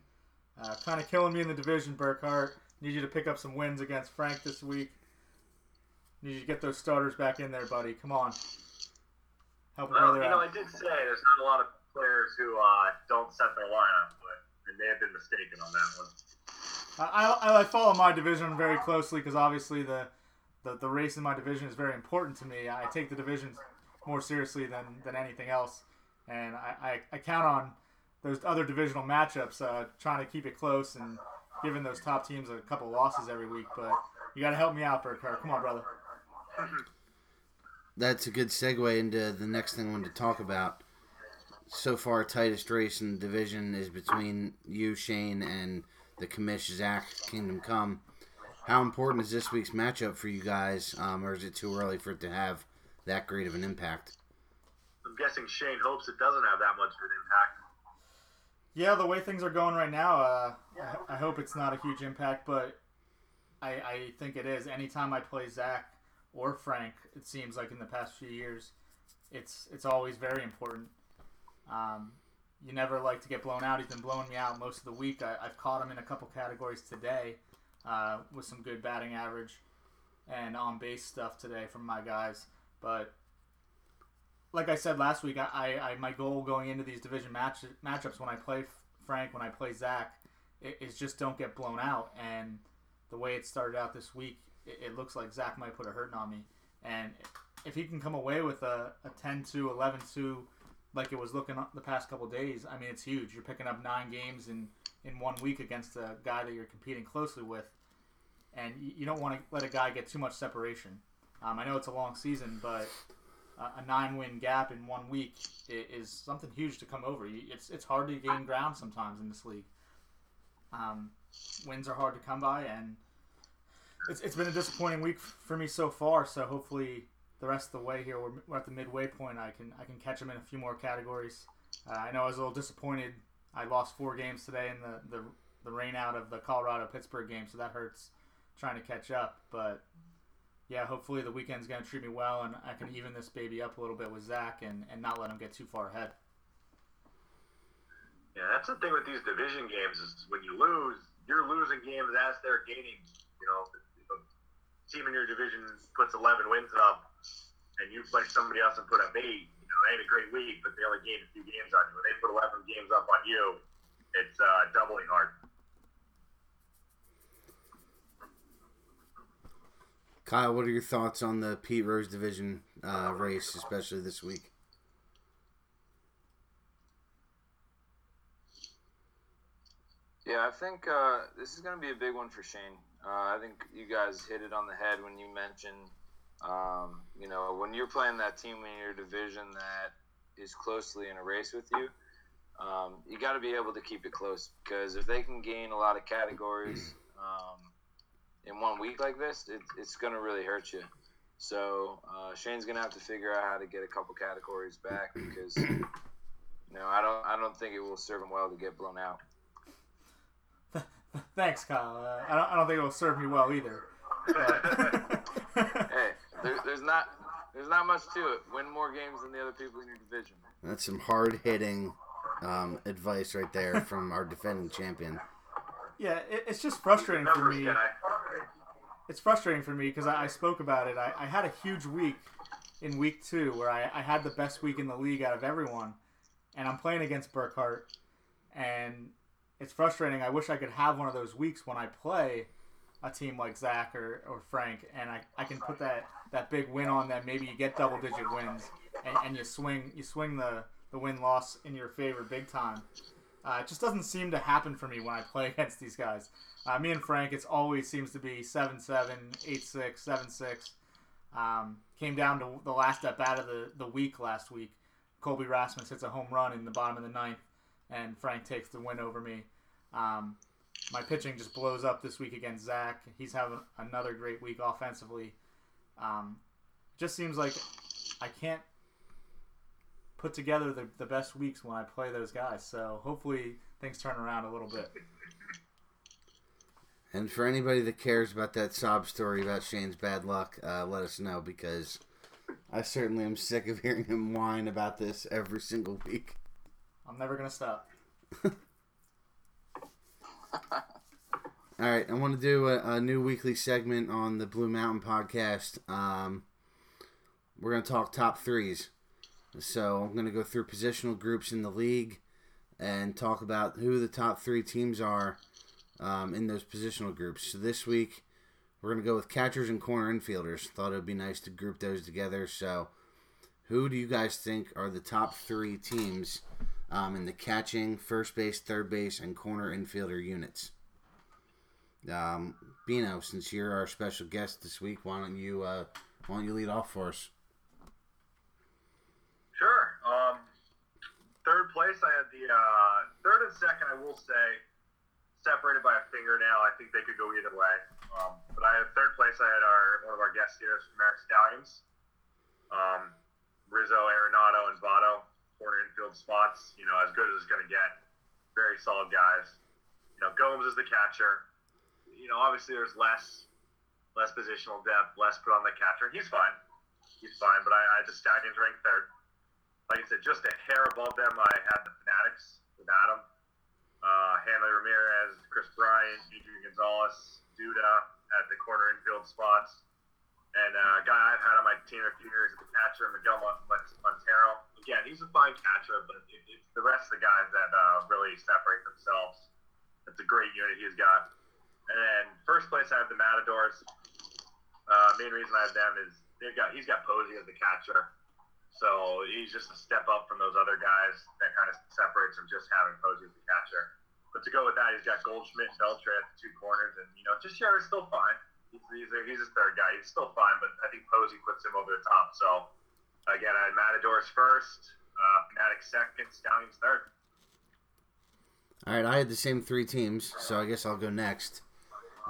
S2: Uh, kind of killing me in the division, Burkhart. Need you to pick up some wins against Frank this week. Need you to get those starters back in there, buddy. Come on. Help a
S4: Well,
S2: brother
S4: you know,
S2: out.
S4: I did say there's not a lot of players who uh, don't set their lineup, but and they have been mistaken on that one.
S2: I, I, I follow my division very closely because obviously the, the, the race in my division is very important to me. I take the division more seriously than, than anything else. And I, I, I count on those other divisional matchups, uh, trying to keep it close and giving those top teams a couple losses every week. But you got to help me out, Burkhardt. Come on, brother.
S1: that's a good segue into the next thing I wanted to talk about. So far, tightest race in the division is between you, Shane, and the commish Zach Kingdom Come. How important is this week's matchup for you guys, um, or is it too early for it to have that great of an impact?
S4: I'm guessing Shane hopes it doesn't have that much of an impact.
S2: Yeah, the way things are going right now, uh, I, I hope it's not a huge impact, but I, I think it is. Anytime I play Zach or Frank, it seems like in the past few years, it's it's always very important. Um, you never like to get blown out. He's been blowing me out most of the week. I, I've caught him in a couple categories today uh, with some good batting average and on base stuff today from my guys. But like I said last week, I, I, my goal going into these division match matchups when I play Frank, when I play Zach, is just don't get blown out. And the way it started out this week, it, it looks like Zach might put a hurting on me. And if he can come away with a, a 10 2, 11 2, like it was looking the past couple days, I mean, it's huge. You're picking up nine games in, in one week against a guy that you're competing closely with. And you, don't want to let a guy get too much separation. Um, I know it's a long season, but a a nine win gap in one week is something huge to come over. It's it's hard to gain ground sometimes in this league. Um, wins are hard to come by, and it's, it's been a disappointing week for me so far. So hopefully the rest of the way here, we're, we're at the midway point. I can I can catch them in a few more categories. Uh, I know I was a little disappointed. I lost four games today in the the, the rain out of the Colorado Pittsburgh game, so that hurts trying to catch up. But yeah, hopefully the weekend's going to treat me well, and I can even this baby up a little bit with Zach and, and not let him get too far ahead.
S4: Yeah, that's the thing with these division games is when you lose, you're losing games as they're gaining. You know, if a team in your division puts 11 wins up, and you play somebody else and put up eight, know, they had a great week, but they only gained a few games on you. When they put 11 games up on you, it's uh, doubly hard.
S1: Kyle, what are your thoughts on the Pete Rose division uh, race, especially this week?
S3: Yeah, I think uh, this is going to be a big one for Shane. Uh, I think you guys hit it on the head when you mentioned, um, you know, when you're playing that team in your division that is closely in a race with you, um, you got to be able to keep it close because if they can gain a lot of categories um, in one week like this, it, it's going to really hurt you. So uh, Shane's going to have to figure out how to get a couple categories back because, you know, I don't, I don't think it will serve him well to get blown out. [LAUGHS]
S2: Thanks, Kyle. Uh, I, don't, I don't think it will serve me well either. [LAUGHS] [LAUGHS] But
S3: hey, there, there's not there's not much to it. Win more games than the other people in your division.
S1: That's some hard hitting um, advice right there from our defending champion.
S2: yeah, it, it's just frustrating for me.
S4: guy.
S2: It's frustrating for me because I, I spoke about it. I, I had a huge week in week two where I, I had the best week in the league out of everyone, and I'm playing against Burkhart, and it's frustrating. I wish I could have one of those weeks when I play a team like Zach or, or Frank, and I, I can put that, that big win on them. Maybe you get double digit wins, and, and you swing you swing the, the win loss in your favor big time. Uh, it just doesn't seem to happen for me when I play [LAUGHS] against these guys. Uh, me and Frank, it's always seems to be 7 7, 8 6, 7 6. Um, came down to the last at bat of the, the week last week. Colby Rasmus hits a home run in the bottom of the ninth, and Frank takes the win over me. Um, my pitching just blows up this week against Zach. He's having another great week offensively. Um, just seems like I can't put together the, the best weeks when I play those guys. So hopefully things turn around a little bit.
S1: And for anybody that cares about that sob story about Shane's bad luck, uh, let us know because I certainly am sick of hearing him whine about this every single week.
S2: I'm never gonna stop. [LAUGHS]
S1: All right, I want to do a, a, new weekly segment on the Blue Mountain podcast. Um, we're going to talk top threes. So I'm going to go through positional groups in the league and talk about who the top three teams are um, in those positional groups. So this week, we're going to go with catchers and corner infielders. Thought it would be nice to group those together. So, who do you guys think are the top three teams um, in the catching, first base, third base, and corner infielder units? Um, Bino, since you're our special guest this week, why don't you uh, why don't you lead off for us?
S4: Sure. Um, third place, I had the uh, third and second. I will say separated by a fingernail. I think they could go either way. Um, but I had third place. I had our one of our guest here from Merrick Stallions, um, Rizzo, Arenado, and Votto, corner infield spots. You know, as good as it's going to get. Very solid guys. You know, Gomes is the catcher. You know, obviously there's less less positional depth, less put on the catcher. He's fine. He's fine. But I, I the Stallions ranked third. Like I said, just a hair above them, I had the Fanatics with Adam uh, Hanley Ramirez, Kris Bryant, Adrian Gonzalez, Duda at the corner infield spots. And uh, a guy I've had on my team a few years, the catcher, Miguel Montero. Again, he's a fine catcher, but it, it's the rest of the guys that uh, really separate themselves. It's a great unit he's got. And then first place, I have the Matadors. Uh, main reason I have them is they've got he's got Posey as the catcher. So he's just a step up from those other guys that kind of separates from just having Posey as the catcher. But to go with that, he's got Goldschmidt and Beltre at the two corners, and you know, Teixeira is still fine. He's, he's, a, he's a third guy. He's still fine, but I think Posey puts him over the top. So again, I had Matadors first, uh, second, Stallions third.
S1: All right, I had the same three teams, so I guess I'll go next.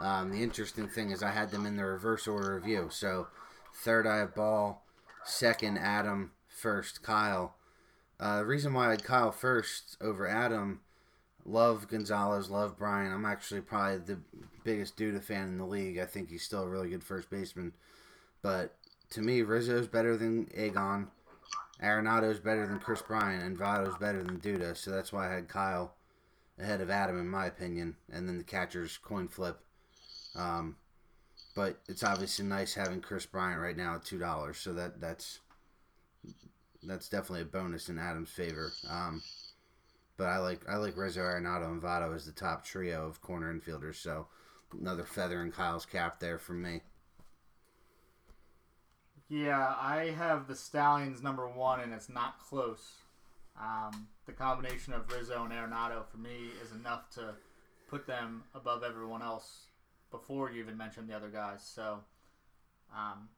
S1: Um, the interesting thing is I had them in the reverse order of you. So third, I have Ball second, Adam, first, Kyle. Uh, the reason why I had Kyle first over Adam, love Gonzalez, love Brian. I'm actually probably the biggest Duda fan in the league. I think he's still a really good first baseman. But to me, Rizzo's better than Agon. Arenado's better than Kris Bryant, and Votto's better than Duda. So that's why I had Kyle ahead of Adam, in my opinion. And then the catcher's coin flip. Um, but it's obviously nice having Kris Bryant right now at two dollars. So that that's that's definitely a bonus in Adam's favor. Um, but I like I like Rizzo Arenado and Votto as the top trio of corner infielders. So another feather in Kyle's cap there from me.
S2: Yeah, I have the Stallions number one, and it's not close. Um, the combination of Rizzo and Arenado for me is enough to put them above everyone else before you even mentioned the other guys. So, um,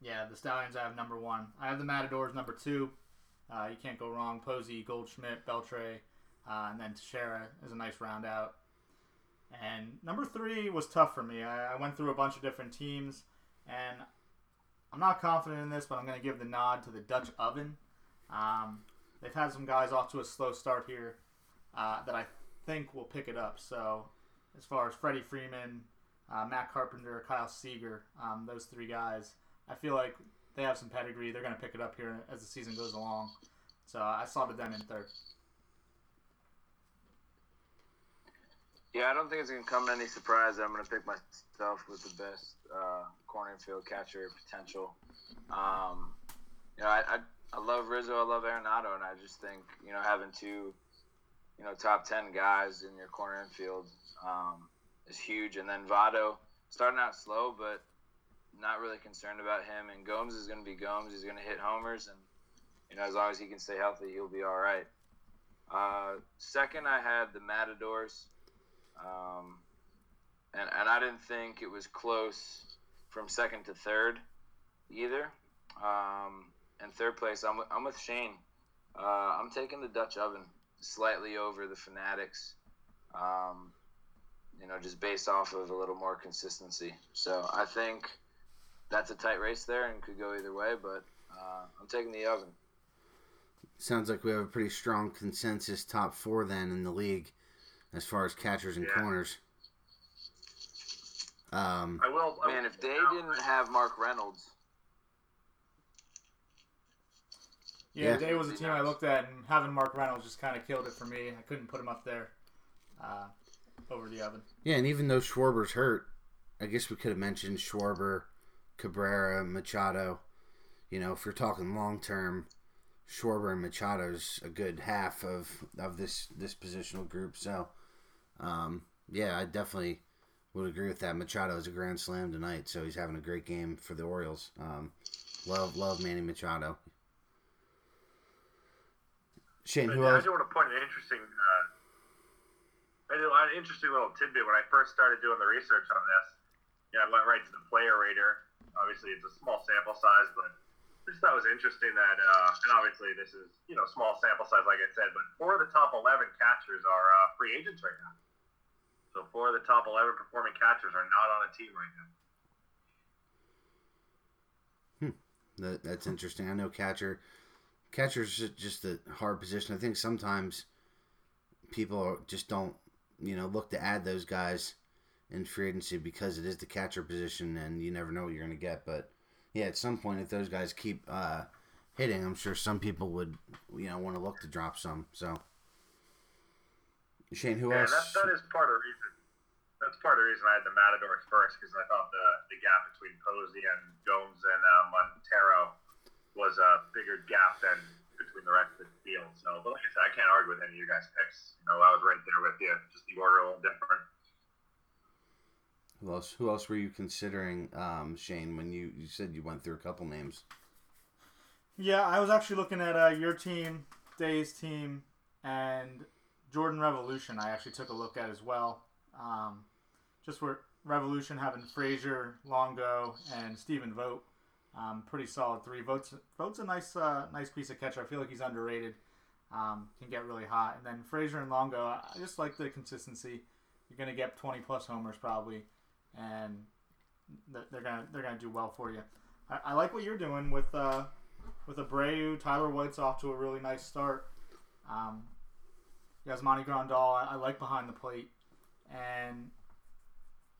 S2: yeah, the Stallions I have number one. I have the Matadors number two. Uh, you can't go wrong. Posey, Goldschmidt, Beltre, uh, and then Teixeira is a nice round out. And number three was tough for me. I, I went through a bunch of different teams, and I'm not confident in this, but I'm going to give the nod to the Dutch Oven. Um, they've had some guys off to a slow start here uh, that I think will pick it up. So, as far as Freddie Freeman, uh, Matt Carpenter, Kyle Seager, um, those three guys. I feel like they have some pedigree. They're going to pick it up here as the season goes along. So I slotted them in third.
S3: Yeah, I don't think it's going to come to any surprise. I'm going to pick myself with the best uh, corner field catcher potential. Um, you know, I, I I love Rizzo, I love Arenado, and I just think you know having two, you know, top ten guys in your corner infield um, is huge. And then Votto starting out slow, but not really concerned about him. And Gomes is going to be Gomes. He's going to hit homers, and you know, as long as he can stay healthy, he'll be all right. Uh, second, I had the Matadors, um, and and I didn't think it was close from second to third either. Um, and third place, I'm, I'm with Shane. Uh, I'm taking the Dutch Oven slightly over the Fanatics. Um, you know, just based off of a little more consistency. So I think that's a tight race there and could go either way, but uh, I'm taking the Oven.
S1: Sounds like we have a pretty strong consensus top four then in the league as far as catchers and
S4: Yeah.
S1: corners. Um,
S4: I will. I
S3: Man, if they
S4: out
S3: didn't have Mark Reynolds,
S2: Yeah,
S1: Yeah.
S2: Day was a team I looked at, and having Mark Reynolds just kind of killed it for me. I couldn't put him up there uh, over the oven.
S1: yeah, and even though Schwarber's hurt, I guess we could have mentioned Schwarber, Cabrera, Machado. You know, if you're talking long term, Schwarber and Machado's a good half of, of this this positional group. So, um, yeah, I definitely would agree with that. Machado is a grand slam tonight, so he's having a great game for the Orioles. Um, love love Manny Machado. Shane,
S4: But
S1: who
S4: yeah, I just want to point an interesting, uh, I did an interesting little tidbit when I first started doing the research on this. Yeah, I went right to the player rater. Obviously, it's a small sample size, but I just thought it was interesting that, uh, and obviously this is you know small sample size, like I said, but four of the top eleven catchers are uh, free agents right now. So four of the top eleven performing catchers are not on a team right now.
S1: That, that's interesting. I know catcher, catcher's ju- just a hard position. I think sometimes people just don't, you know, look to add those guys in free agency because it is the catcher position, and you never know what you're going to get. But yeah, at some point, if those guys keep uh, hitting, I'm sure some people would, you know, want to look to drop some. So, Shane, who
S4: Yeah,
S1: else?
S4: that, that is part of the reason. That's part of the reason I had the Matadors first because I thought the, the gap between Posey and Gomes and uh, Montero was a bigger gap than between the rest of the field. So, but like I said, I can't argue with any of you guys' picks. You know, I was right there with you. Just the order a little different.
S1: Who else? Who else were you considering, um, Shane? When you, you said you went through a couple names.
S2: Yeah, I was actually looking at uh, your team, Day's team, and Jordan Revolution. I actually took a look at as well. Um, just where Revolution having Frazier, Longo, and Stephen Vogt. Um, pretty solid three. Vogt's Vogt's a nice uh, nice piece of catcher. I feel like he's underrated. Um, can get really hot. And then Frazier and Longo, I just like the consistency. You're gonna get 20 plus homers probably, and they're gonna they're gonna do well for you. I, I like what you're doing with uh, with Abreu. Tyler White's off to a really nice start. Um, Yasmani Grandal, I, I like behind the plate, and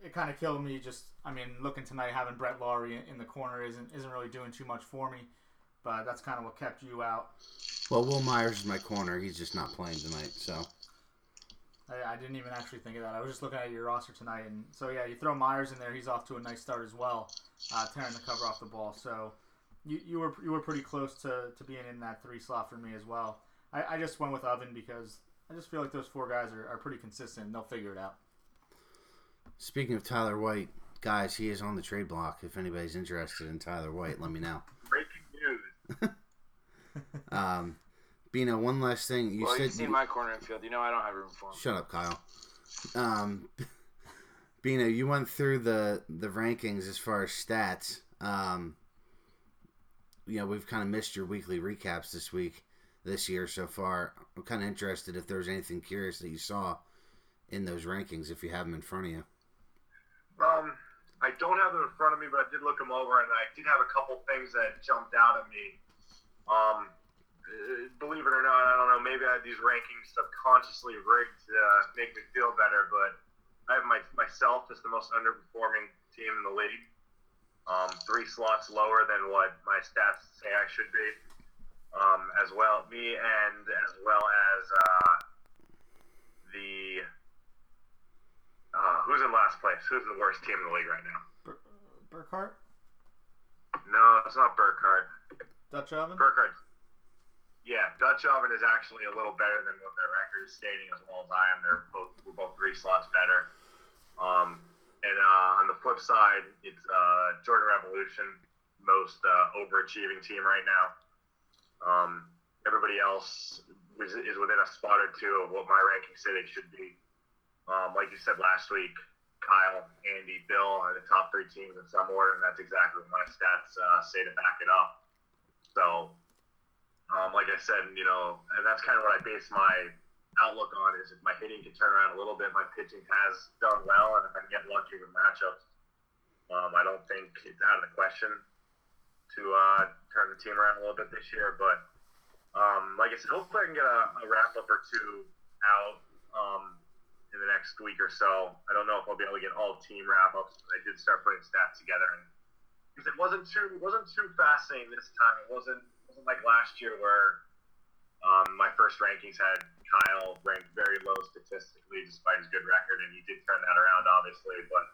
S2: it kind of killed me. Just, I mean, looking tonight, having Brett Lawrie in, in the corner isn't isn't really doing too much for me. But that's kind of what kept you out.
S1: Well, Wil Myers is my corner. He's just not playing tonight, so.
S2: I, I didn't even actually think of that. I was just looking at your roster tonight, and so yeah, you throw Myers in there. He's off to a nice start as well, uh, tearing the cover off the ball. So you, you were you were pretty close to, to being in that three slot for me as well. I, I just went with Oven because I just feel like those four guys are, are pretty consistent. and They'll figure it out.
S1: Speaking of Tyler White, guys, he is on the trade block. If anybody's interested in Tyler White, let me know.
S4: Breaking news. [LAUGHS]
S1: Um, Bino, one last thing. You
S3: well,
S1: said
S3: seen my corner infield. You know I don't have room for him.
S1: Shut up, Kyle. Um, [LAUGHS] Bino, you went through the the rankings as far as stats. Um, you know, we've kind of missed your weekly recaps this week, this year so far. I'm kind of interested if there was anything curious that you saw in those rankings, if you have them in front of you.
S4: Um, I don't have them in front of me, but I did look them over, and I did have a couple things that jumped out at me. Um, uh, believe it or not, I don't know. Maybe I have these rankings subconsciously rigged to uh, make me feel better, but I have my myself as the most underperforming team in the league. Um, three slots lower than what my stats say I should be. Um, as well, me and as well as uh, the uh, who's in last place? Who's the worst team in the league right now?
S2: Bur- Burkhart?
S4: No, it's not Burkhardt.
S2: Dutch oven.
S4: Burkhardt. Yeah, Dutch oven is actually a little better than what their record is stating, as well as I am. They're both we're both three slots better. Um, and uh, on the flip side, it's uh, Jordan Revolution, most uh, overachieving team right now. Um, everybody else is, is within a spot or two of what my ranking city should be. Um, like you said last week, Kyle, Andy, Bill are the top three teams in some order, and that's exactly what my stats uh, say to back it up. So, um, like I said, you know, and that's kind of what I base my outlook on is if my hitting can turn around a little bit, my pitching has done well, and if I can get lucky with matchups, um, I don't think it's out of the question to uh, turn the team around a little bit this year. But um, like I said, hopefully I can get a, a wrap up or two out um, in the next week or so. I don't know if I'll be able to get all team wrap ups, but I did start putting stats together, and because it wasn't too it wasn't too fascinating this time. It wasn't it wasn't like last year where um, my first rankings had Kyle ranked very low statistically despite his good record, and he did turn that around, obviously. But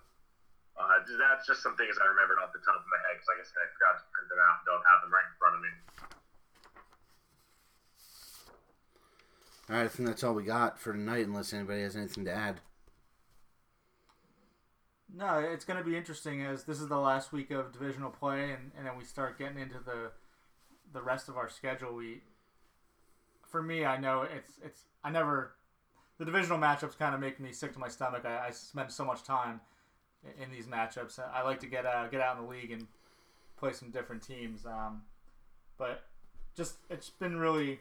S4: uh, that's just some things I remembered off the top of my head because, like I said, I forgot to print them out and don't have them right in front of me.
S1: All right, I think that's all we got for tonight, unless anybody has anything to add.
S2: No, it's going to be interesting as this is the last week of divisional play, and, and then we start getting into the the rest of our schedule. We, for me, I know it's it's I never the divisional matchups kind of make me sick to my stomach. I, I spend so much time in, these matchups. I like to get uh, get out in the league and play some different teams. Um, but just it's been really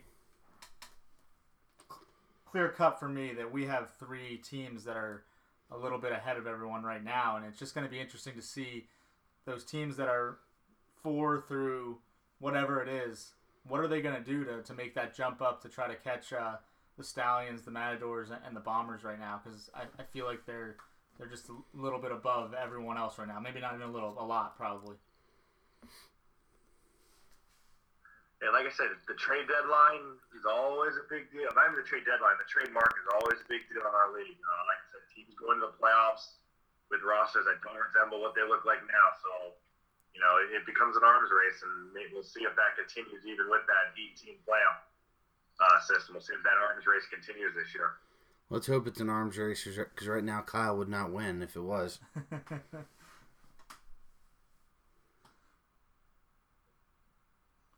S2: clear cut for me that we have three teams that are a little bit ahead of everyone right now, and it's just going to be interesting to see those teams that are four through whatever it is. What are they going to do to, to make that jump up to try to catch uh, the Stallions, the Matadors, and the Bombers right now? Because I, I feel like they're they're just a little bit above everyone else right now. Maybe not even a little, a lot probably.
S4: Yeah, like I said, the trade deadline is always a big deal. Not even the trade deadline, the trade market is always a big deal in our league. Uh, like I said, teams go into the playoffs with rosters that don't resemble what they look like now. So, you know, it, it becomes an arms race, and maybe we'll see if that continues even with that 18 playoff uh, system. We'll see if that arms race continues this year.
S1: Let's hope it's an arms race because right now Kyle would not win if it was. [LAUGHS]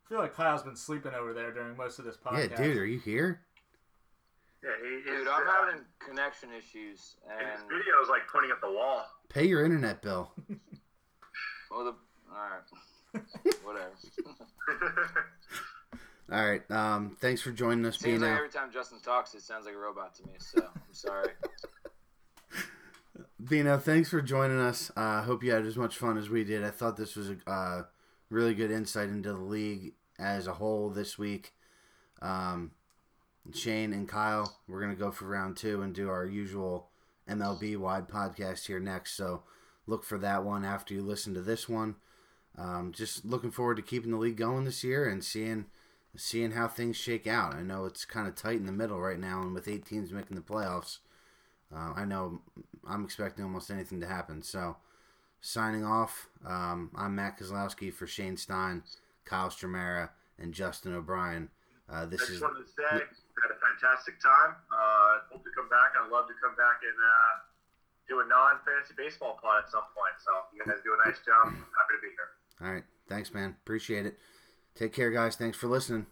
S2: feel like Kyle's been sleeping over there during most of this podcast.
S1: Yeah, dude, are you here?
S4: Yeah, he,
S3: Dude, I'm
S4: uh,
S3: having connection issues,
S4: and his video is like pointing at the wall.
S1: Pay your internet bill. [LAUGHS]
S3: well, the all right, [LAUGHS] whatever. [LAUGHS]
S1: All right. Um, thanks for joining us,
S3: Seems like
S1: Bino.
S3: every time Justin talks, it sounds like a robot to me. So I'm sorry.
S1: Bino, thanks for joining us. I uh, hope you had as much fun as we did. I thought this was a uh, really good insight into the league as a whole this week. Um, Shane and Kyle, we're going to go for round two and do our usual MLB wide podcast here next. So look for that one after you listen to this one. Um, just looking forward to keeping the league going this year and seeing seeing how things shake out. I know it's kind of tight in the middle right now, and with eight teams making the playoffs, uh, I know I'm expecting almost anything to happen. So, signing off, um, I'm Matt Kozlowski for Shane Stein, Kyle Stramera, and Justin O'Brien. Uh,
S4: I
S1: this
S4: just
S1: is
S4: wanted to say, I had a fantastic time. Uh, hope to come back. I'd love to come back and uh, do a non fantasy baseball pod at some point. So, you guys do a nice job. Happy to be here.
S1: all right. Thanks, man. Appreciate it. Take care, guys. Thanks for listening.